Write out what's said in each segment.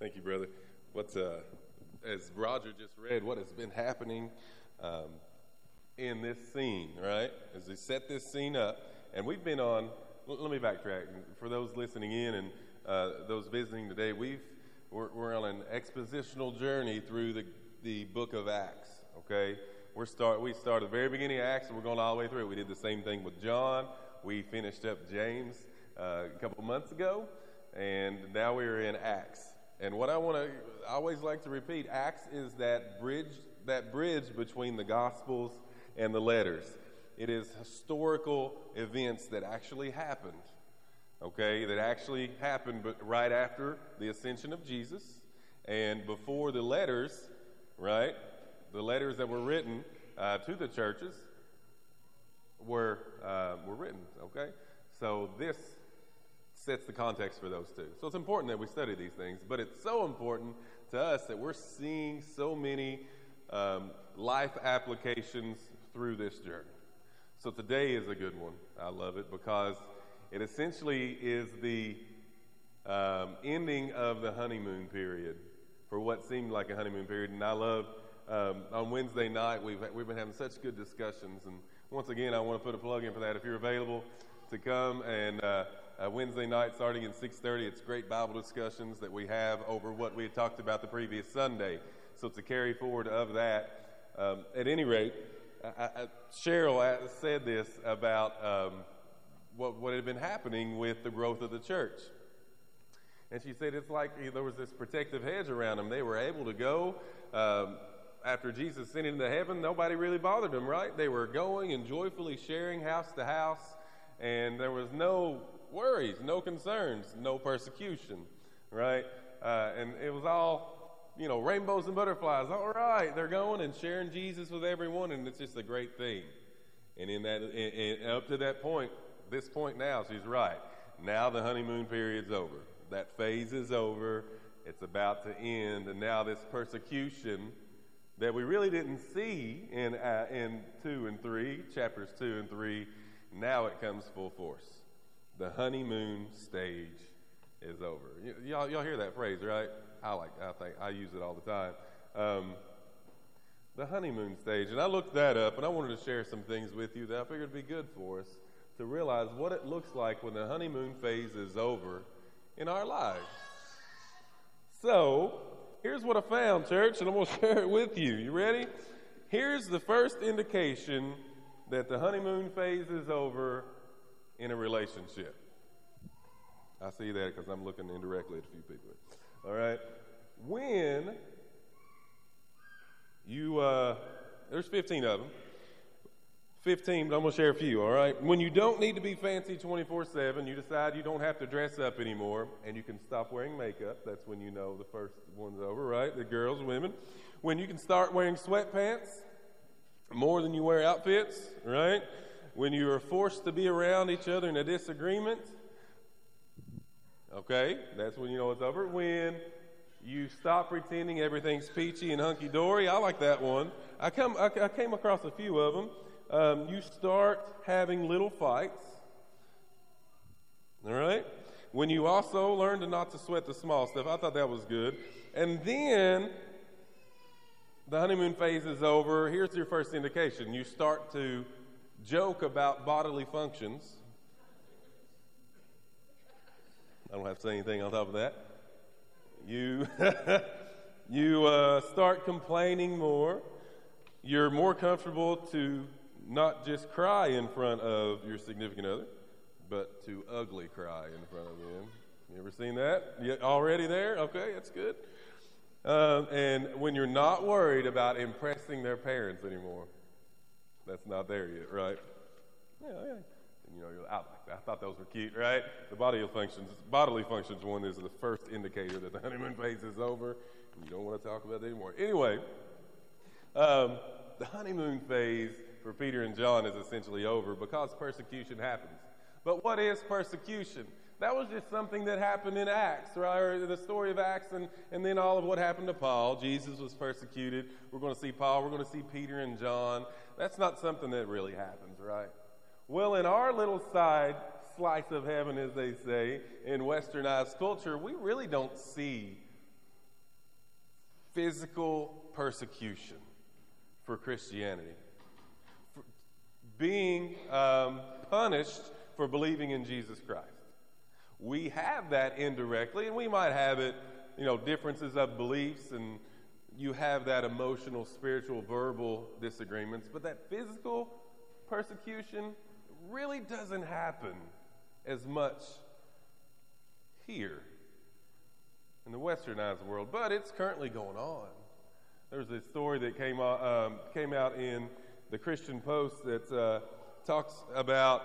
Thank you, brother. What's uh, as Roger just read, what has been happening um, in this scene, right? As they set this scene up, and we've been on. Let me backtrack for those listening in and uh, those visiting today. We've we're, we're on an expositional journey through the the book of Acts. Okay, we're start we started at the very beginning of Acts, and we're going all the way through. We did the same thing with John. We finished up James uh, a couple months ago, and now we're in Acts. And what I want to always like to repeat, Acts is that bridge that bridge between the Gospels and the letters. It is historical events that actually happened. Okay, that actually happened but right after the ascension of Jesus and before the letters, right? The letters that were written uh, to the churches were uh, were written. Okay, so this sets the context for those two. So it's important that we study these things, but it's so important to us that we're seeing so many um, life applications through this journey. So today is a good one. I love it because it essentially is the um, ending of the honeymoon period for what seemed like a honeymoon period. And I love um, on Wednesday night we've we've been having such good discussions. And once again, I want to put a plug in for that. If you're available to come and uh, uh, Wednesday night starting at 6:30, it's great Bible discussions that we have over what we had talked about the previous Sunday. So it's a carry forward of that. Um, at any rate, I, I, Cheryl uh, said this about um, what, what had been happening with the growth of the church. And she said it's like there was this protective hedge around them. They were able to go. Um, after Jesus sent into heaven, nobody really bothered them, right? They were going and joyfully sharing house to house, and there was no worries, no concerns, no persecution, right? Uh, and it was all, you know, rainbows and butterflies. All right, they're going and sharing Jesus with everyone, and it's just a great thing. And in that, and, and up to that point, this point now, she's right. Now the honeymoon period's over. That phase is over. It's about to end, and now this persecution that we really didn't see in uh, in two and three, chapters two and three, now it comes full force. The honeymoon stage is over. Y- y'all, y'all hear that phrase, right? I like. I think I use it all the time. Um, the honeymoon stage, and I looked that up, and I wanted to share some things with you that I figured would be good for us to realize what it looks like when the honeymoon phase is over in our lives. So, here's what I found, church, and I'm going to share it with you. You ready? Here's the first indication that the honeymoon phase is over in a relationship. I see that because I'm looking indirectly at a few people. All right? When you, uh, there's 15 of them. 15, but I'm going to share a few, all right? When you don't need to be fancy 24 7, you decide you don't have to dress up anymore and you can stop wearing makeup. That's when you know the first one's over, right? The girls, women. When you can start wearing sweatpants more than you wear outfits, right? When you are forced to be around each other in a disagreement, okay, that's when you know it's over. When you stop pretending everything's peachy and hunky dory, I like that one. I, come, I, I came across a few of them. Um, you start having little fights. All right? When you also learn to not to sweat the small stuff. I thought that was good. And then the honeymoon phase is over. Here's your first indication. You start to joke about bodily functions. I don't have to say anything on top of that. You, you uh, start complaining more. You're more comfortable to not just cry in front of your significant other, but to ugly cry in front of them. You ever seen that? You already there? Okay, that's good. Um, and when you're not worried about impressing their parents anymore, that's not there yet, right? Yeah, yeah. And, you know, you're, I like that. I thought those were cute, right? The bodily functions, bodily functions one is the first indicator that the honeymoon phase is over. And you don't want to talk about it anymore. Anyway, um, the honeymoon phase for Peter and John is essentially over because persecution happens. But what is persecution? That was just something that happened in Acts, right? Or the story of Acts, and, and then all of what happened to Paul. Jesus was persecuted. We're going to see Paul. We're going to see Peter and John. That's not something that really happens, right? Well, in our little side slice of heaven, as they say, in westernized culture, we really don't see physical persecution for Christianity, for being um, punished for believing in Jesus Christ. We have that indirectly, and we might have it, you know, differences of beliefs, and you have that emotional, spiritual, verbal disagreements, but that physical persecution really doesn't happen as much here in the westernized world, but it's currently going on. There's a story that came out, um, came out in the Christian Post that uh, talks about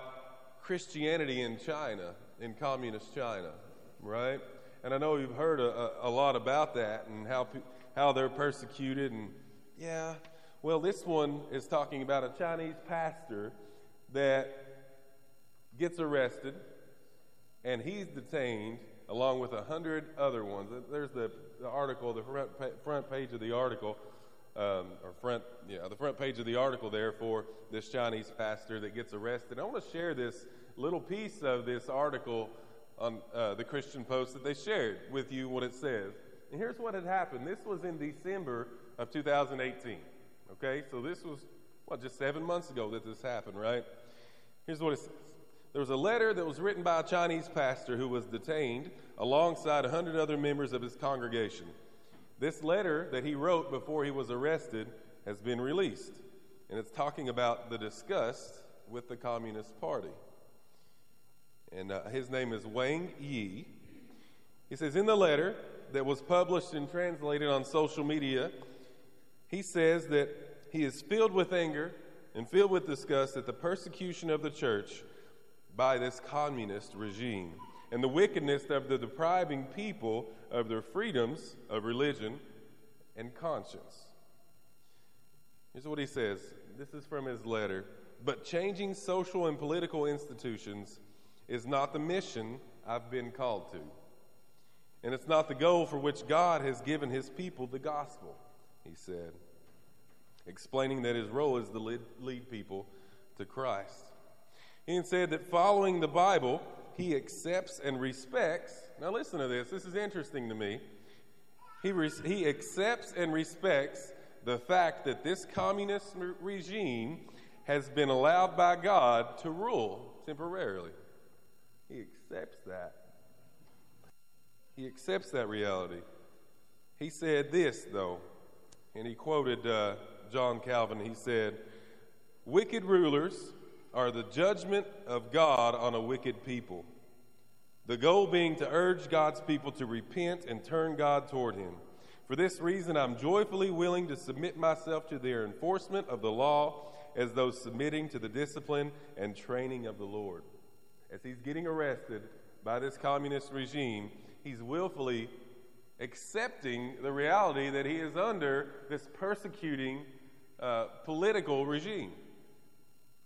Christianity in China, in communist China, right? And I know you've heard a, a, lot about that and how, how they're persecuted. And yeah, well, this one is talking about a Chinese pastor that gets arrested and he's detained along with a hundred other ones. There's the, the article, the front, front page of the article, um, or front, yeah, the front page of the article there for this Chinese pastor that gets arrested. I want to share this little piece of this article on uh, the Christian Post that they shared with you what it says. And here's what had happened. This was in December of 2018. Okay, so this was, what, just seven months ago that this happened, right? Here's what it says. There was a letter that was written by a Chinese pastor who was detained alongside hundred other members of his congregation. This letter that he wrote before he was arrested has been released, and it's talking about the disgust with the Communist Party. And uh, his name is Wang Yi. He says in the letter that was published and translated on social media, he says that he is filled with anger and filled with disgust at the persecution of the church by this communist regime and the wickedness of the depriving people of their freedoms of religion and conscience. Here's what he says this is from his letter. But changing social and political institutions is not the mission I've been called to. And it's not the goal for which God has given his people the gospel, he said, explaining that his role is to lead, people to Christ. He said that following the Bible, he accepts and respects. Now, listen to this. This is interesting to me. He, he accepts and respects the fact that this communist regime has been allowed by God to rule temporarily. Accepts that. He accepts that reality. He said this, though, and he quoted uh, John Calvin. He said, Wicked rulers are the judgment of God on a wicked people. The goal being to urge God's people to repent and turn God toward Him. For this reason, I'm joyfully willing to submit myself to their enforcement of the law as those submitting to the discipline and training of the Lord. As he's getting arrested by this communist regime, he's willfully accepting the reality that he is under this persecuting uh, political regime.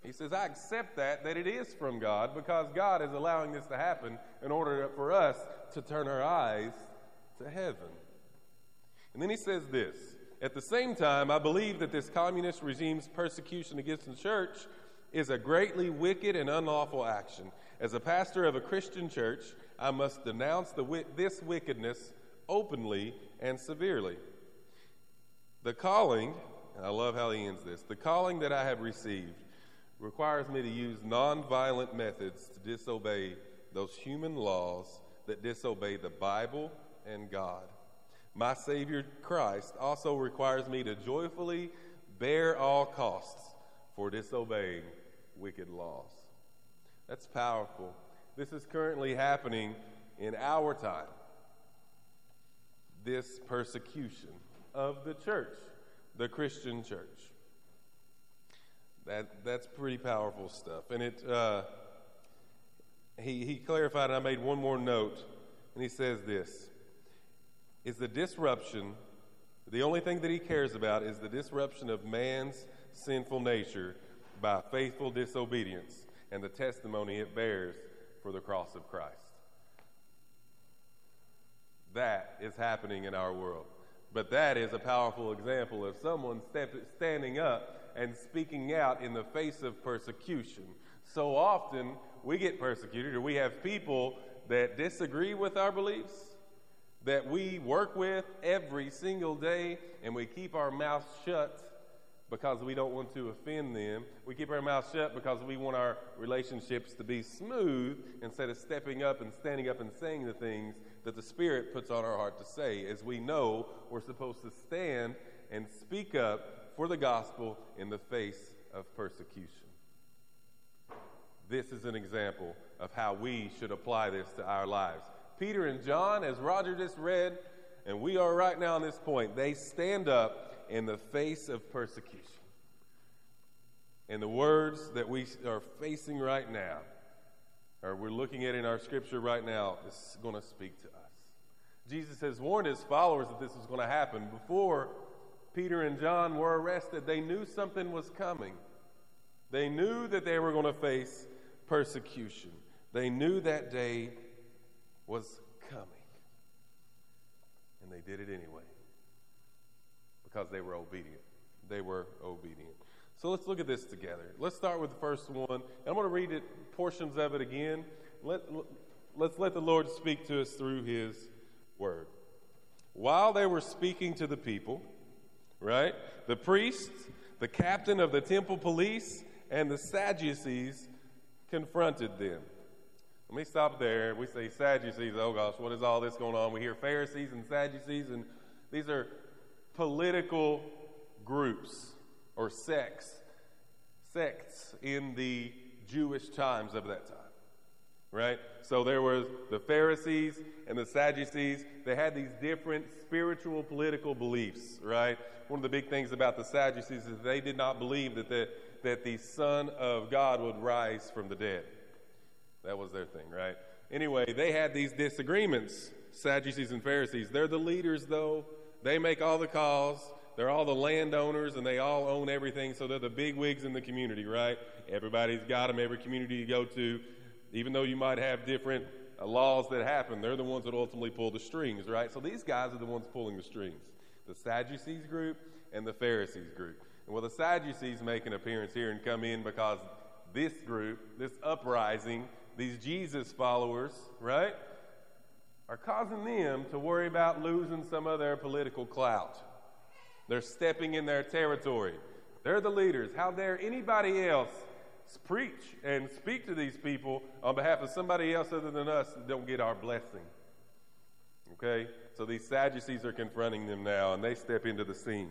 He says, I accept that, that it is from God because God is allowing this to happen in order for us to turn our eyes to heaven. And then he says this At the same time, I believe that this communist regime's persecution against the church is a greatly wicked and unlawful action. As a pastor of a Christian church, I must denounce the, this wickedness openly and severely. The calling, and I love how he ends this, the calling that I have received requires me to use nonviolent methods to disobey those human laws that disobey the Bible and God. My Savior Christ also requires me to joyfully bear all costs for disobeying wicked laws. That's powerful. This is currently happening in our time. This persecution of the church, the Christian church. That, that's pretty powerful stuff. And it, uh, he, he clarified, and I made one more note, and he says this is the disruption, the only thing that he cares about is the disruption of man's sinful nature by faithful disobedience and the testimony it bears for the cross of Christ. That is happening in our world. But that is a powerful example of someone step, standing up and speaking out in the face of persecution. So often we get persecuted, or we have people that disagree with our beliefs, that we work with every single day and we keep our mouths shut because we don't want to offend them. We keep our mouths shut because we want our relationships to be smooth instead of stepping up and standing up and saying the things that the Spirit puts on our heart to say, as we know we're supposed to stand and speak up for the gospel in the face of persecution. This is an example of how we should apply this to our lives. Peter and John, as Roger just read, and we are right now on this point, they stand up in the face of persecution. And the words that we are facing right now, or we're looking at in our scripture right now, is going to speak to us. Jesus has warned his followers that this was going to happen. Before Peter and John were arrested, they knew something was coming. They knew that they were going to face persecution. They knew that day was coming. And they did it anyway because they were obedient. They were obedient. So let's look at this together. Let's start with the first one. And I'm going to read it, portions of it again. Let, let's let the Lord speak to us through his word. While they were speaking to the people, right, the priests, the captain of the temple police, and the Sadducees confronted them. Let me stop there. We say Sadducees. Oh gosh, what is all this going on? We hear Pharisees and Sadducees, and these are political groups or sects, sects in the Jewish times of that time. Right? So there was the Pharisees and the Sadducees. They had these different spiritual political beliefs, right? One of the big things about the Sadducees is they did not believe that the, that the Son of God would rise from the dead. That was their thing, right? Anyway, they had these disagreements, Sadducees and Pharisees. They're the leaders, though. They make all the calls. They're all the landowners and they all own everything, so they're the big wigs in the community, right? Everybody's got them, every community you go to. Even though you might have different uh, laws that happen, they're the ones that ultimately pull the strings, right? So these guys are the ones pulling the strings the Sadducees group and the Pharisees group. And well, the Sadducees make an appearance here and come in because this group, this uprising, these Jesus followers, right? Are causing them to worry about losing some of their political clout. They're stepping in their territory. They're the leaders. How dare anybody else preach and speak to these people on behalf of somebody else other than us that don't get our blessing? Okay? So these Sadducees are confronting them now, and they step into the scene.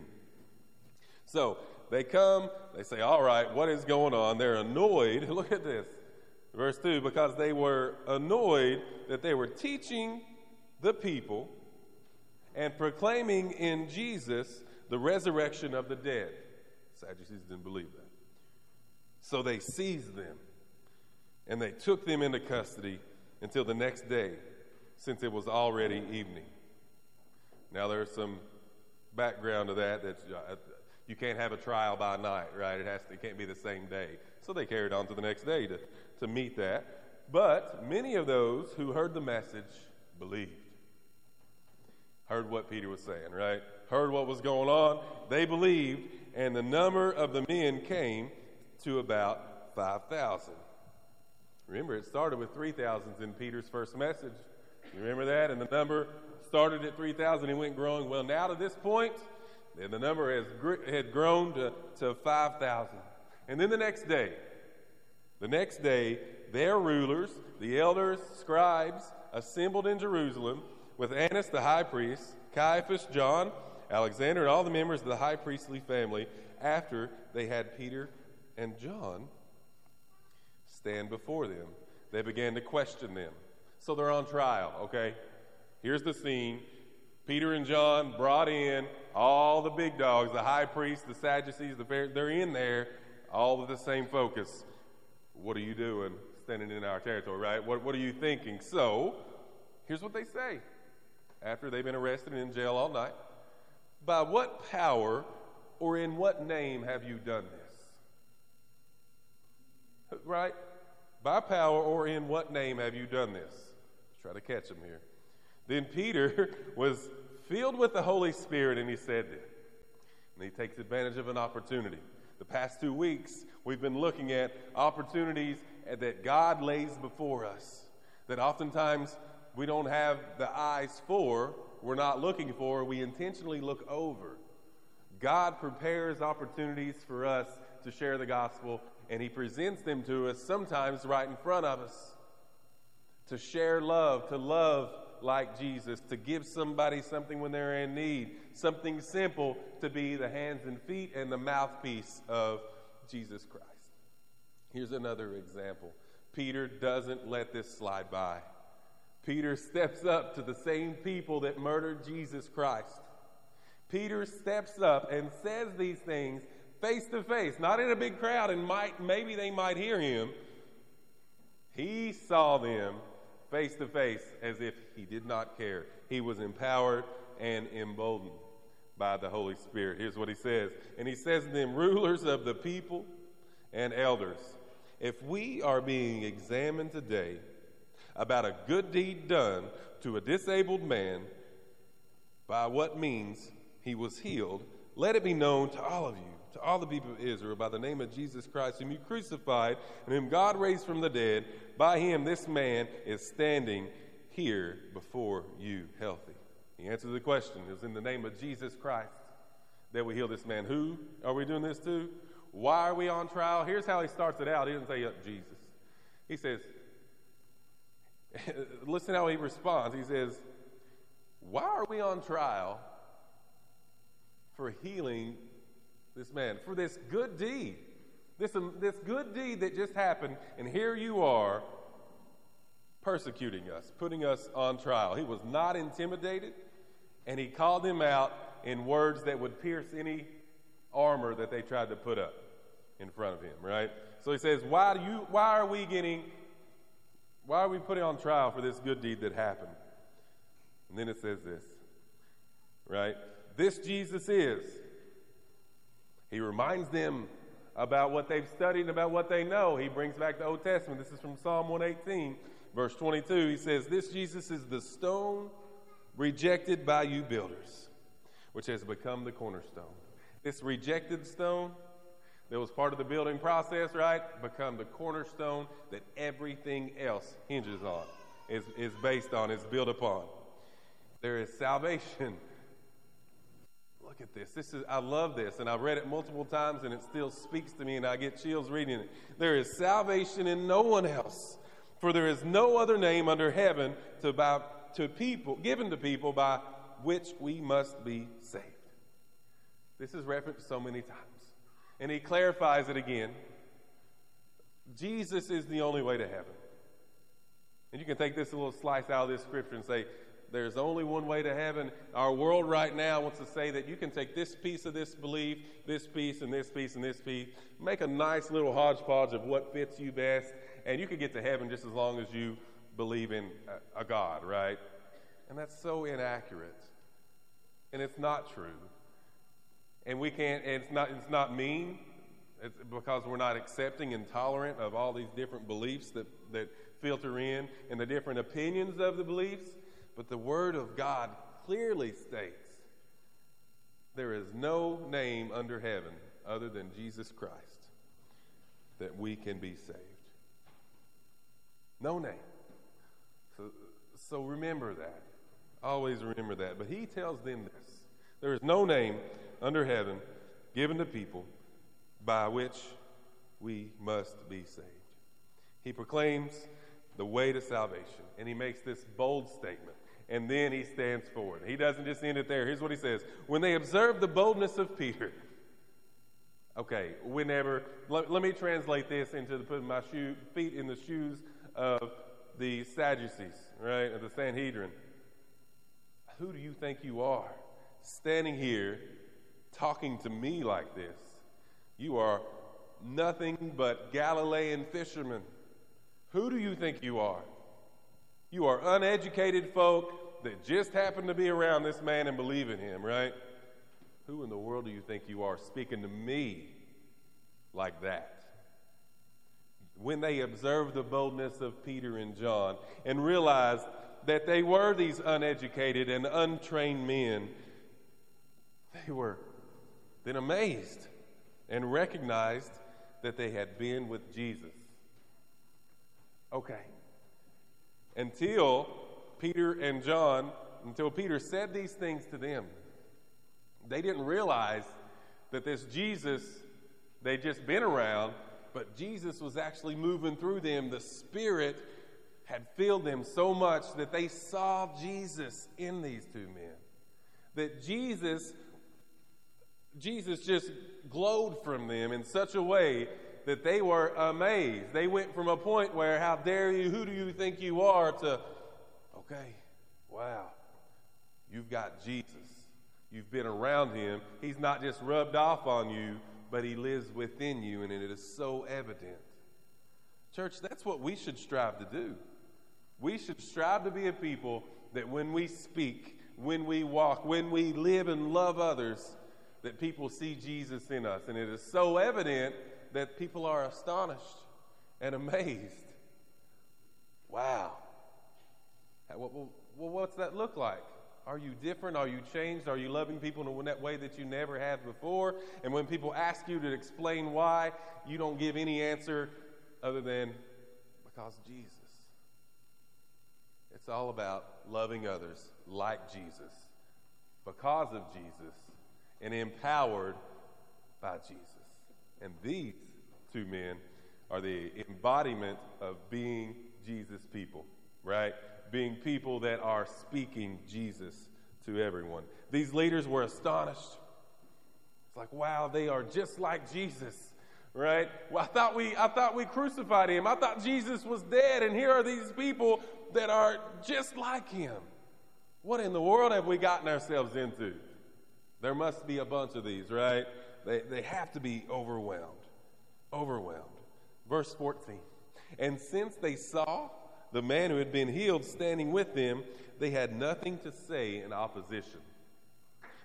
So they come, they say, All right, what is going on? They're annoyed. Look at this. Verse 2 because they were annoyed that they were teaching the people and proclaiming in Jesus the resurrection of the dead. Sadducees didn't believe that. So they seized them and they took them into custody until the next day, since it was already evening. Now, there's some background to that that uh, you can't have a trial by night, right? It has to, it can't be the same day. So they carried on to the next day to, to meet that. But many of those who heard the message believed. Heard what Peter was saying, right? Heard what was going on. They believed, and the number of the men came to about 5,000. Remember, it started with 3,000 in Peter's first message. You remember that? And the number started at 3,000 and went growing. Well, now to this point, and the number has gr- had grown to, to 5,000. And then the next day, the next day, their rulers, the elders, scribes, assembled in Jerusalem with Annas the high priest, Caiaphas, John, Alexander, and all the members of the high priestly family after they had Peter and John stand before them. They began to question them. So they're on trial, okay? Here's the scene. Peter and John brought in all the big dogs, the high priests, the Sadducees, the Pharisees, they're in there, all with the same focus. What are you doing standing in our territory, right? What, what are you thinking? So, here's what they say after they've been arrested and in jail all night. By what power or in what name have you done this? Right? By power or in what name have you done this? Let's try to catch them here. Then Peter was filled with the Holy Spirit and he said, that. and he takes advantage of an opportunity. The past two weeks, we've been looking at opportunities that God lays before us that oftentimes we don't have the eyes for we're not looking for, we intentionally look over. God prepares opportunities for us to share the gospel, and He presents them to us sometimes right in front of us. To share love, to love like Jesus, to give somebody something when they're in need, something simple to be the hands and feet and the mouthpiece of Jesus Christ. Here's another example Peter doesn't let this slide by. Peter steps up to the same people that murdered Jesus Christ. Peter steps up and says these things face to face, not in a big crowd, and might maybe they might hear him. He saw them face to face as if he did not care. He was empowered and emboldened by the Holy Spirit. Here's what he says. And he says to them, rulers of the people and elders, if we are being examined today about a good deed done to a disabled man, by what means he was healed, let it be known to all of you, to all the people of Israel, by the name of Jesus Christ, whom you crucified and whom God raised from the dead. By him, this man is standing here before you healthy. The answer to the question is in the name of Jesus Christ that we heal this man. Who are we doing this to? Why are we on trial? Here's how he starts it out. He doesn't say, up Jesus. He says, listen how he responds. He says, Why are we on trial for healing this man? For this good deed. This, um, this good deed that just happened, and here you are persecuting us, putting us on trial. He was not intimidated, and he called him out in words that would pierce any armor that they tried to put up in front of him, right? So he says, Why do you why are we getting why are we putting on trial for this good deed that happened? And then it says this, right? This Jesus is. He reminds them about what they've studied, and about what they know. He brings back the Old Testament. This is from Psalm 118, verse 22. He says, This Jesus is the stone rejected by you builders, which has become the cornerstone. This rejected stone that was part of the building process, right, become the cornerstone that everything else hinges on, is, is based on, is built upon. There is salvation. Look at this. This is I love this, and I've read it multiple times, and it still speaks to me, and I get chills reading it. There is salvation in no one else, for there is no other name under heaven to, by, to people given to people by which we must be saved. This is referenced so many times. And he clarifies it again. Jesus is the only way to heaven. And you can take this little slice out of this scripture and say, there's only one way to heaven. Our world right now wants to say that you can take this piece of this belief, this piece, and this piece, and this piece, make a nice little hodgepodge of what fits you best, and you can get to heaven just as long as you believe in a, a God, right? And that's so inaccurate. And it's not true and we can't, and it's not, it's not mean. It's because we're not accepting and tolerant of all these different beliefs that, that filter in and the different opinions of the beliefs. But the Word of God clearly states there is no name under heaven other than Jesus Christ that we can be saved. No name. So, so remember that. Always remember that. But he tells them this there is no name under heaven given to people by which we must be saved. He proclaims the way to salvation, and he makes this bold statement. And then he stands forward. He doesn't just end it there. Here's what he says When they observed the boldness of Peter, okay, whenever, let, let me translate this into the, putting my shoe, feet in the shoes of the Sadducees, right, of the Sanhedrin. Who do you think you are standing here talking to me like this. You are nothing but Galilean fishermen. Who do you think you are? You are uneducated folk that just happen to be around this man and believe in him, right? Who in the world do you think you are speaking to me like that? When they observed the boldness of Peter and John and realized that they were these uneducated and untrained men, they were then amazed and recognized that they had been with Jesus. Okay. Until Peter and John until Peter said these things to them. They didn't realize that this Jesus they'd just been around, but Jesus was actually moving through them. The Spirit had filled them so much that they saw Jesus in these two men. That Jesus, Jesus just glowed from them in such a way that they were amazed. They went from a point where, how dare you, who do you think you are, to, okay, wow, you've got Jesus. You've been around him. He's not just rubbed off on you, but he lives within you, and it is so evident. Church, that's what we should strive to do. We should strive to be a people that when we speak, when we walk, when we live and love others, that people see Jesus in us. And it is so evident that people are astonished and amazed. Wow. Well, what's that look like? Are you different? Are you changed? Are you loving people in that way that you never have before? And when people ask you to explain why, you don't give any answer other than because Jesus. It's all about loving others like Jesus, because of Jesus, and empowered by Jesus. And these two men are the embodiment of being Jesus people, right? being people that are speaking Jesus to everyone. These leaders were astonished. It's like, wow, they are just like Jesus, right? Well, I thought we, I thought we crucified him. I thought Jesus was dead, and here are these people that are just like him. What in the world have we gotten ourselves into? There must be a bunch of these, right? They, they have to be overwhelmed. Overwhelmed. Verse 14. And since they saw the man who had been healed standing with them, they had nothing to say in opposition.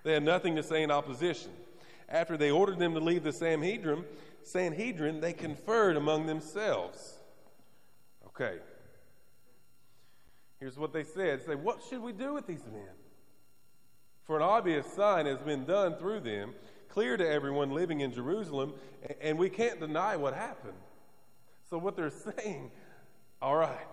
They had nothing to say in opposition. After they ordered them to leave the Sanhedrin, Sanhedrin, they conferred among themselves. Okay. Here's what they said. Say, what should we do with these men? For an obvious sign has been done through them, clear to everyone living in Jerusalem, and we can't deny what happened. So what they're saying, all right,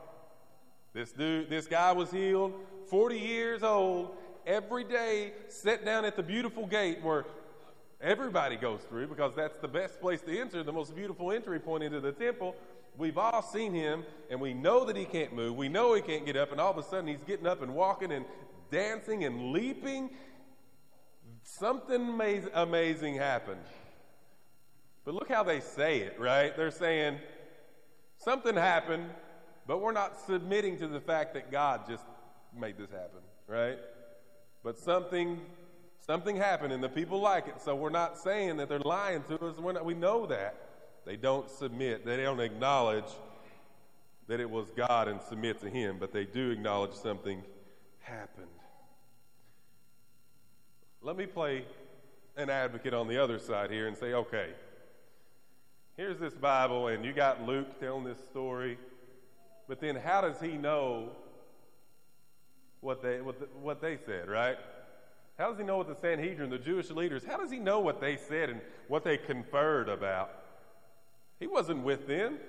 this dude, this guy was healed, 40 years old, every day sat down at the beautiful gate where everybody goes through because that's the best place to enter, the most beautiful entry point into the temple. We've all seen him and we know that he can't move. We know he can't get up, and all of a sudden he's getting up and walking and dancing and leaping. Something amazing happened. But look how they say it, right? They're saying, Something happened, but we're not submitting to the fact that God just made this happen, right? But something something happened and the people like it. So we're not saying that they're lying to us. Not, we know that. They don't submit. They don't acknowledge that it was God and submit to Him, but they do acknowledge something happened. Let me play an advocate on the other side here and say, okay, here's this Bible, and you got Luke telling this story. But then how does he know what they, what, the, what they said, right? How does he know what the Sanhedrin, the Jewish leaders, how does he know what they said and what they conferred about? He wasn't with them.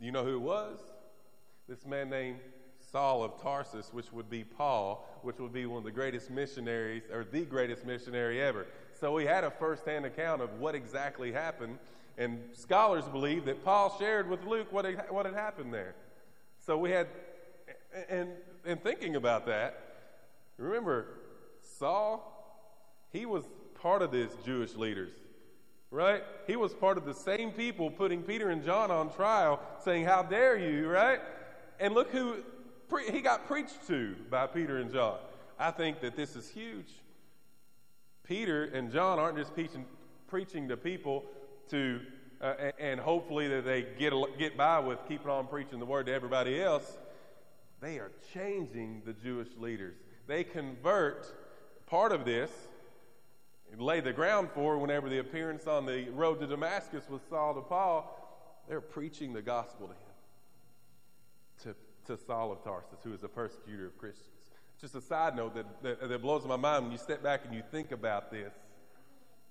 You know who it was? This man named Saul of Tarsus, which would be Paul, which would be one of the greatest missionaries, or the greatest missionary ever. So he had a first hand account of what exactly happened. And scholars believe that Paul shared with Luke what had, what had happened there. So we had, and, and thinking about that, remember, Saul, he was part of these Jewish leaders, right? He was part of the same people putting Peter and John on trial, saying, How dare you, right? And look who pre- he got preached to by Peter and John. I think that this is huge. Peter and John aren't just preaching, preaching to people to, uh, and hopefully that they get, get by with keeping on preaching the word to everybody else, they are changing the Jewish leaders. They convert part of this, and lay the ground for whenever the appearance on the road to Damascus was Saul to Paul, they're preaching the gospel to him, to, Saul of Tarsus, who is a persecutor of Christians. Just a side note that, that, that blows my mind when you step back and you think about this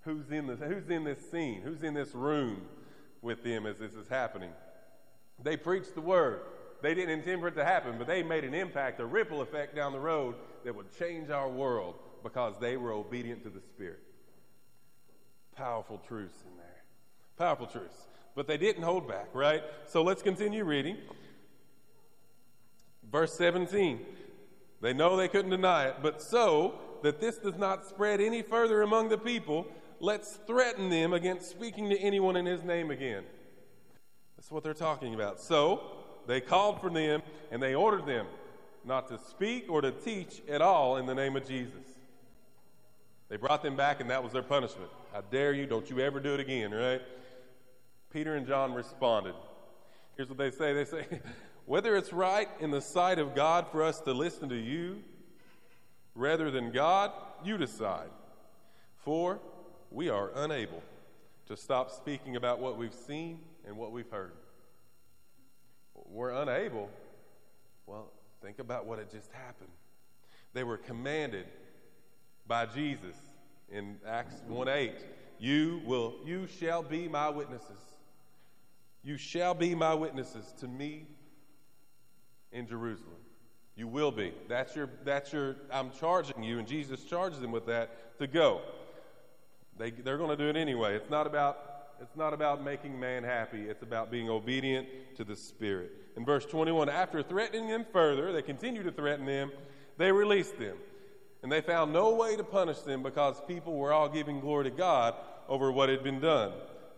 who's in this, who's in this scene, who's in this room with them as this is happening. They preached the word. They didn't intend for it to happen, but they made an impact, a ripple effect down the road that would change our world because they were obedient to the Spirit. Powerful truths in there. Powerful truths. But they didn't hold back, right? So let's continue reading. Verse 17. They know they couldn't deny it, but so that this does not spread any further among the people, let's threaten them against speaking to anyone in his name again. That's what they're talking about. So they called for them and they ordered them not to speak or to teach at all in the name of Jesus. They brought them back, and that was their punishment. I dare you, don't you ever do it again, right? Peter and John responded. Here's what they say they say, Whether it's right in the sight of God for us to listen to you rather than God, you decide. For we are unable to stop speaking about what we've seen and what we've heard. We're unable. Well, think about what had just happened. They were commanded by Jesus in Acts 1 8. You will, you shall be my witnesses. You shall be my witnesses to me in Jerusalem. You will be. That's your, that's your, I'm charging you, and Jesus charges them with that to go. They, they're going to do it anyway. It's not about, it's not about making man happy. It's about being obedient to the Spirit. In verse 21, after threatening them further, they continue to threaten them, they released them. And they found no way to punish them because people were all giving glory to God over what had been done.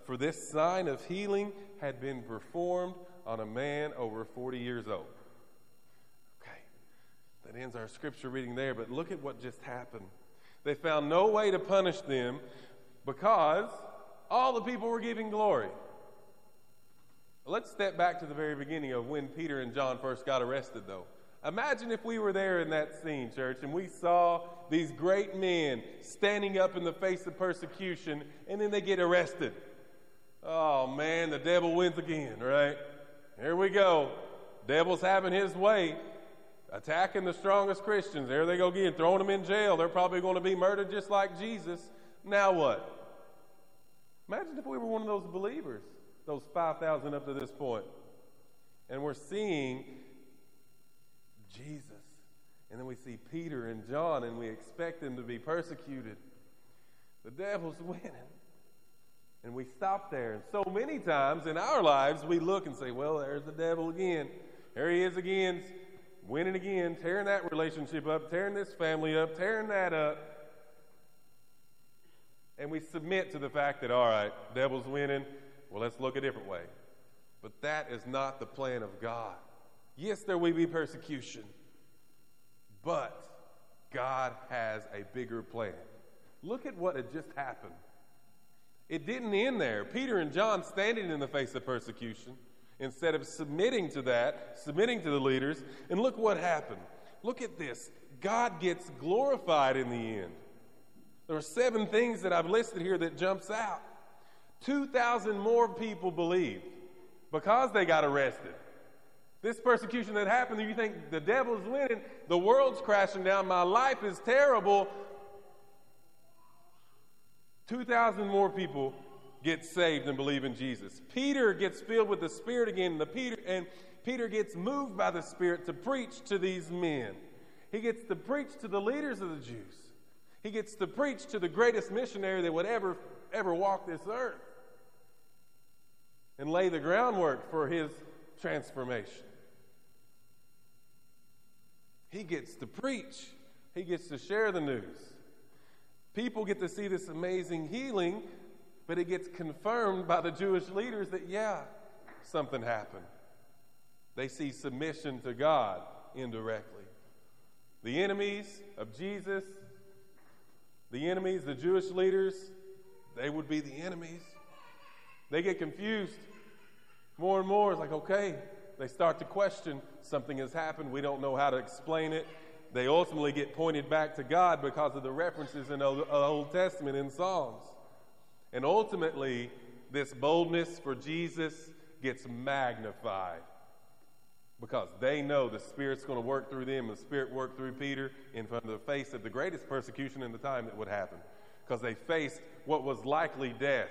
For this sign of healing had been performed on a man over 40 years old. That ends our scripture reading there, but look at what just happened. They found no way to punish them because all the people were giving glory. Let's step back to the very beginning of when Peter and John first got arrested, though. Imagine if we were there in that scene, church, and we saw these great men standing up in the face of persecution, and then they get arrested. Oh man, the devil wins again, right? Here we go. Devil's having his way, attacking the strongest Christians. There they go again, throwing them in jail. They're probably going to be murdered just like Jesus. Now what? Imagine if we were one of those believers, those 5,000 up to this point, and we're seeing Jesus. And then we see Peter and John, and we expect them to be persecuted. The devil's winning. And we stop there. And so many times in our lives, we look and say, well, there's the devil again. There he is again, winning again, tearing that relationship up, tearing this family up, tearing that up. And we submit to the fact that, all right, devil's winning. Well, let's look a different way. But that is not the plan of God. Yes, there will be persecution, but God has a bigger plan. Look at what had just happened. It didn't end there. Peter and John standing in the face of persecution instead of submitting to that, submitting to the leaders, and look what happened. Look at this. God gets glorified in the end. There are seven things that I've listed here that jumps out. 2,000 more people believed because they got arrested. This persecution that happened, you think the devil's winning, the world's crashing down, my life is terrible. 2,000 more people get saved and believe in Jesus. Peter gets filled with the Spirit again, the Peter, and Peter gets moved by the Spirit to preach to these men. He gets to preach to the leaders of the Jews. He gets to preach to the greatest missionary that would ever, ever walk this earth and lay the groundwork for his transformation. He gets to preach, he gets to share the news. People get to see this amazing healing, but it gets confirmed by the Jewish leaders that, yeah, something happened. They see submission to God indirectly. The enemies of Jesus, the enemies, the Jewish leaders, they would be the enemies. They get confused more and more. It's like, okay, they start to question something has happened. We don't know how to explain it. They ultimately get pointed back to God because of the references in the Old Testament in Psalms. And ultimately, this boldness for Jesus gets magnified because they know the Spirit's going to work through them. The Spirit worked through Peter in front of the face of the greatest persecution in the time that would happen because they faced what was likely death.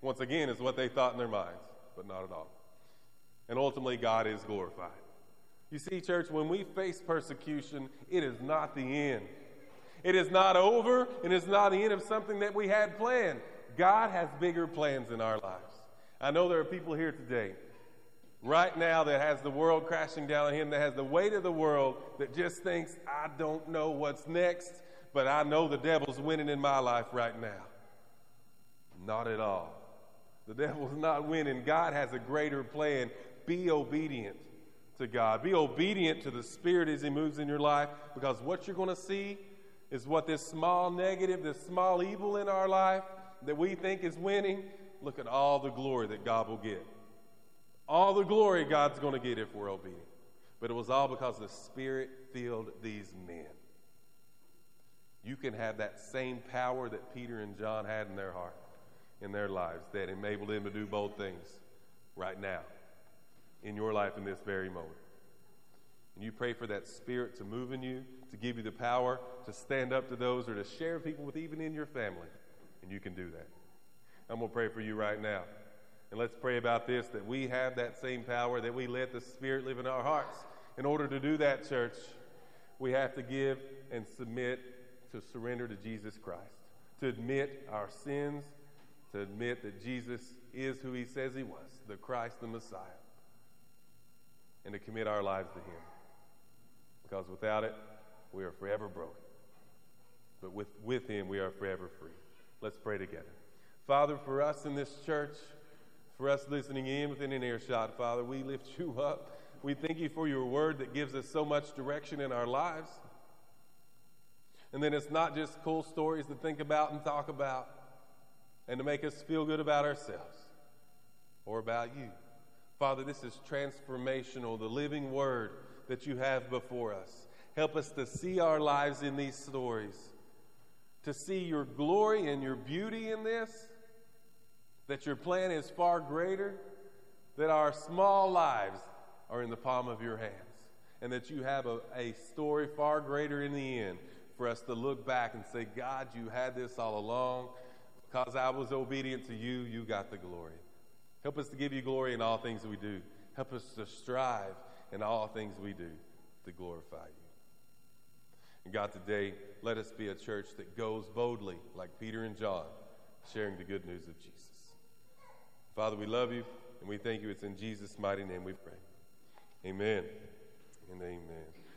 Once again, is what they thought in their minds, but not at all. And ultimately, God is glorified. You see, church, when we face persecution, it is not the end. It is not over, and it's not the end of something that we had planned. God has bigger plans in our lives. I know there are people here today, right now, that has the world crashing down on him, that has the weight of the world, that just thinks, I don't know what's next, but I know the devil's winning in my life right now. Not at all. The devil's not winning. God has a greater plan. Be obedient to God. Be obedient to the Spirit as He moves in your life because what you're going to see is what this small negative, this small evil in our life that we think is winning, look at all the glory that God will get. All the glory God's going to get if we're obedient. But it was all because the Spirit filled these men. You can have that same power that Peter and John had in their heart, in their lives, that enabled them to do both things right now in your life in this very moment. And you pray for that Spirit to move in you, to give you the power to stand up to those or to share people with even in your family. And you can do that. I'm going to pray for you right now. And let's pray about this that we have that same power, that we let the Spirit live in our hearts. In order to do that, church, we have to give and submit to surrender to Jesus Christ, to admit our sins, to admit that Jesus is who he says he was, the Christ, the Messiah, and to commit our lives to him. Because without it, we are forever broken. But with, with him, we are forever free. Let's pray together. Father, for us in this church, for us listening in within an earshot, Father, we lift you up. We thank you for your word that gives us so much direction in our lives. And then it's not just cool stories to think about and talk about and to make us feel good about ourselves or about you. Father, this is transformational, the living word that you have before us. Help us to see our lives in these stories, to see your glory and your beauty in this, that your plan is far greater, that our small lives are in the palm of your hands, and that you have a, a story far greater in the end for us to look back and say, God, you had this all along. Because I was obedient to you, you got the glory. Help us to give you glory in all things we do. Help us to strive in all things we do to glorify you. And God, today, let us be a church that goes boldly, like Peter and John, sharing the good news of Jesus. Father, we love you and we thank you. It's in Jesus' mighty name we pray. Amen and amen.